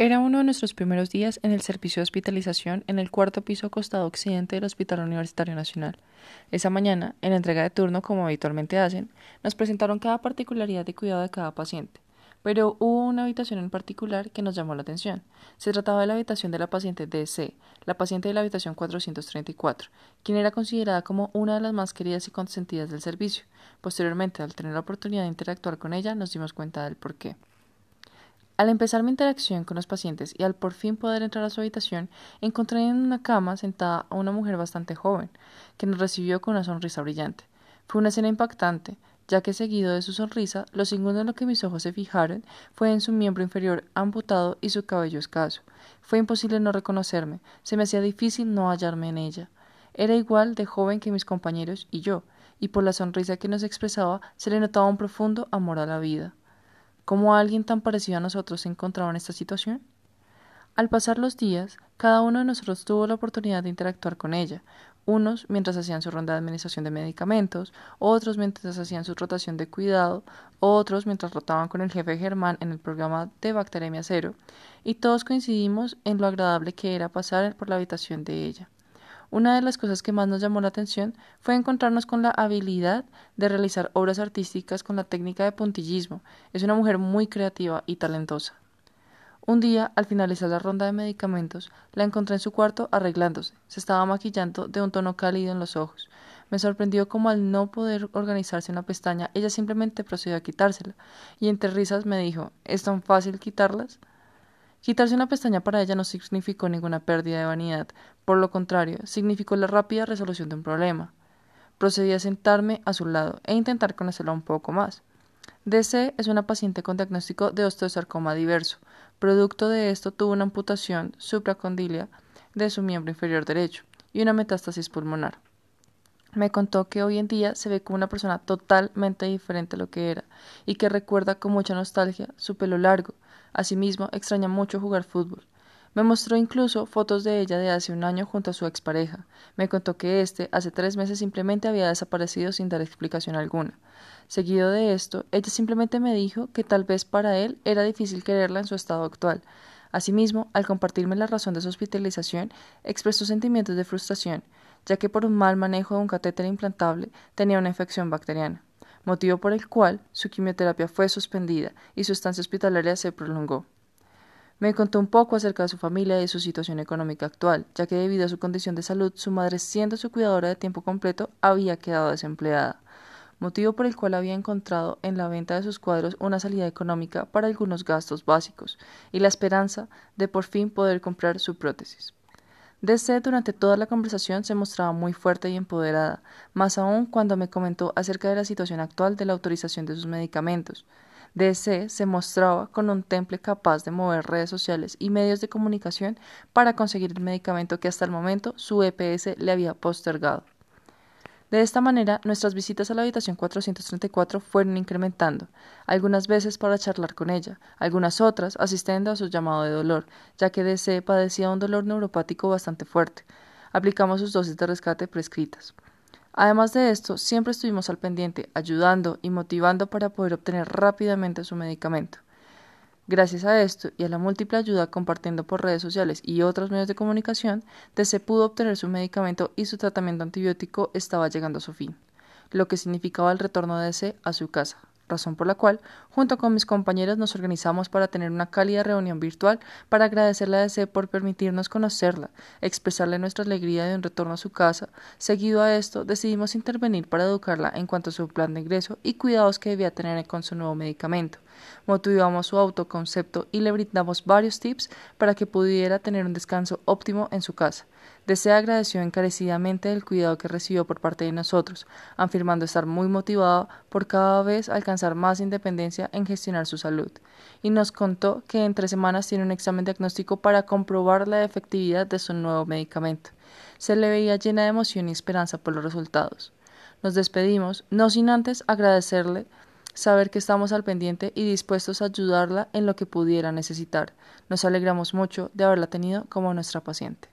Era uno de nuestros primeros días en el servicio de hospitalización en el cuarto piso costado occidente del Hospital Universitario Nacional. Esa mañana, en la entrega de turno, como habitualmente hacen, nos presentaron cada particularidad de cuidado de cada paciente. Pero hubo una habitación en particular que nos llamó la atención. Se trataba de la habitación de la paciente DC, la paciente de la habitación 434, quien era considerada como una de las más queridas y consentidas del servicio. Posteriormente, al tener la oportunidad de interactuar con ella, nos dimos cuenta del porqué. Al empezar mi interacción con los pacientes y al por fin poder entrar a su habitación, encontré en una cama sentada a una mujer bastante joven, que nos recibió con una sonrisa brillante. Fue una escena impactante, ya que seguido de su sonrisa, lo segundo en lo que mis ojos se fijaron fue en su miembro inferior amputado y su cabello escaso. Fue imposible no reconocerme, se me hacía difícil no hallarme en ella. Era igual de joven que mis compañeros y yo, y por la sonrisa que nos expresaba se le notaba un profundo amor a la vida. ¿Cómo alguien tan parecido a nosotros se encontraba en esta situación? Al pasar los días, cada uno de nosotros tuvo la oportunidad de interactuar con ella, unos mientras hacían su ronda de administración de medicamentos, otros mientras hacían su rotación de cuidado, otros mientras rotaban con el jefe Germán en el programa de Bacteremia Cero, y todos coincidimos en lo agradable que era pasar por la habitación de ella. Una de las cosas que más nos llamó la atención fue encontrarnos con la habilidad de realizar obras artísticas con la técnica de puntillismo. Es una mujer muy creativa y talentosa. Un día, al finalizar la ronda de medicamentos, la encontré en su cuarto arreglándose. Se estaba maquillando de un tono cálido en los ojos. Me sorprendió como al no poder organizarse una pestaña, ella simplemente procedió a quitársela, y entre risas me dijo ¿Es tan fácil quitarlas? Quitarse una pestaña para ella no significó ninguna pérdida de vanidad, por lo contrario, significó la rápida resolución de un problema. Procedí a sentarme a su lado e intentar conocerla un poco más. DC es una paciente con diagnóstico de osteosarcoma diverso. Producto de esto tuvo una amputación supracondilia de su miembro inferior derecho y una metástasis pulmonar. Me contó que hoy en día se ve como una persona totalmente diferente a lo que era y que recuerda con mucha nostalgia su pelo largo, Asimismo, extraña mucho jugar fútbol. Me mostró incluso fotos de ella de hace un año junto a su expareja. Me contó que éste hace tres meses simplemente había desaparecido sin dar explicación alguna. Seguido de esto, ella simplemente me dijo que tal vez para él era difícil quererla en su estado actual. Asimismo, al compartirme la razón de su hospitalización, expresó sentimientos de frustración, ya que por un mal manejo de un catéter implantable tenía una infección bacteriana motivo por el cual su quimioterapia fue suspendida y su estancia hospitalaria se prolongó. Me contó un poco acerca de su familia y de su situación económica actual, ya que debido a su condición de salud, su madre, siendo su cuidadora de tiempo completo, había quedado desempleada, motivo por el cual había encontrado en la venta de sus cuadros una salida económica para algunos gastos básicos y la esperanza de por fin poder comprar su prótesis. DC durante toda la conversación se mostraba muy fuerte y empoderada, más aún cuando me comentó acerca de la situación actual de la autorización de sus medicamentos. DC se mostraba con un temple capaz de mover redes sociales y medios de comunicación para conseguir el medicamento que hasta el momento su EPS le había postergado. De esta manera, nuestras visitas a la habitación 434 fueron incrementando, algunas veces para charlar con ella, algunas otras asistiendo a su llamado de dolor, ya que DC padecía un dolor neuropático bastante fuerte. Aplicamos sus dosis de rescate prescritas. Además de esto, siempre estuvimos al pendiente, ayudando y motivando para poder obtener rápidamente su medicamento. Gracias a esto y a la múltiple ayuda compartiendo por redes sociales y otros medios de comunicación, DC pudo obtener su medicamento y su tratamiento antibiótico estaba llegando a su fin, lo que significaba el retorno de DC a su casa, razón por la cual, junto con mis compañeros, nos organizamos para tener una cálida reunión virtual para agradecerle a DC por permitirnos conocerla, expresarle nuestra alegría de un retorno a su casa. Seguido a esto, decidimos intervenir para educarla en cuanto a su plan de ingreso y cuidados que debía tener con su nuevo medicamento motivamos su autoconcepto y le brindamos varios tips para que pudiera tener un descanso óptimo en su casa. Desea agradeció encarecidamente el cuidado que recibió por parte de nosotros, afirmando estar muy motivado por cada vez alcanzar más independencia en gestionar su salud, y nos contó que en tres semanas tiene un examen diagnóstico para comprobar la efectividad de su nuevo medicamento. Se le veía llena de emoción y esperanza por los resultados. Nos despedimos, no sin antes agradecerle saber que estamos al pendiente y dispuestos a ayudarla en lo que pudiera necesitar. Nos alegramos mucho de haberla tenido como nuestra paciente.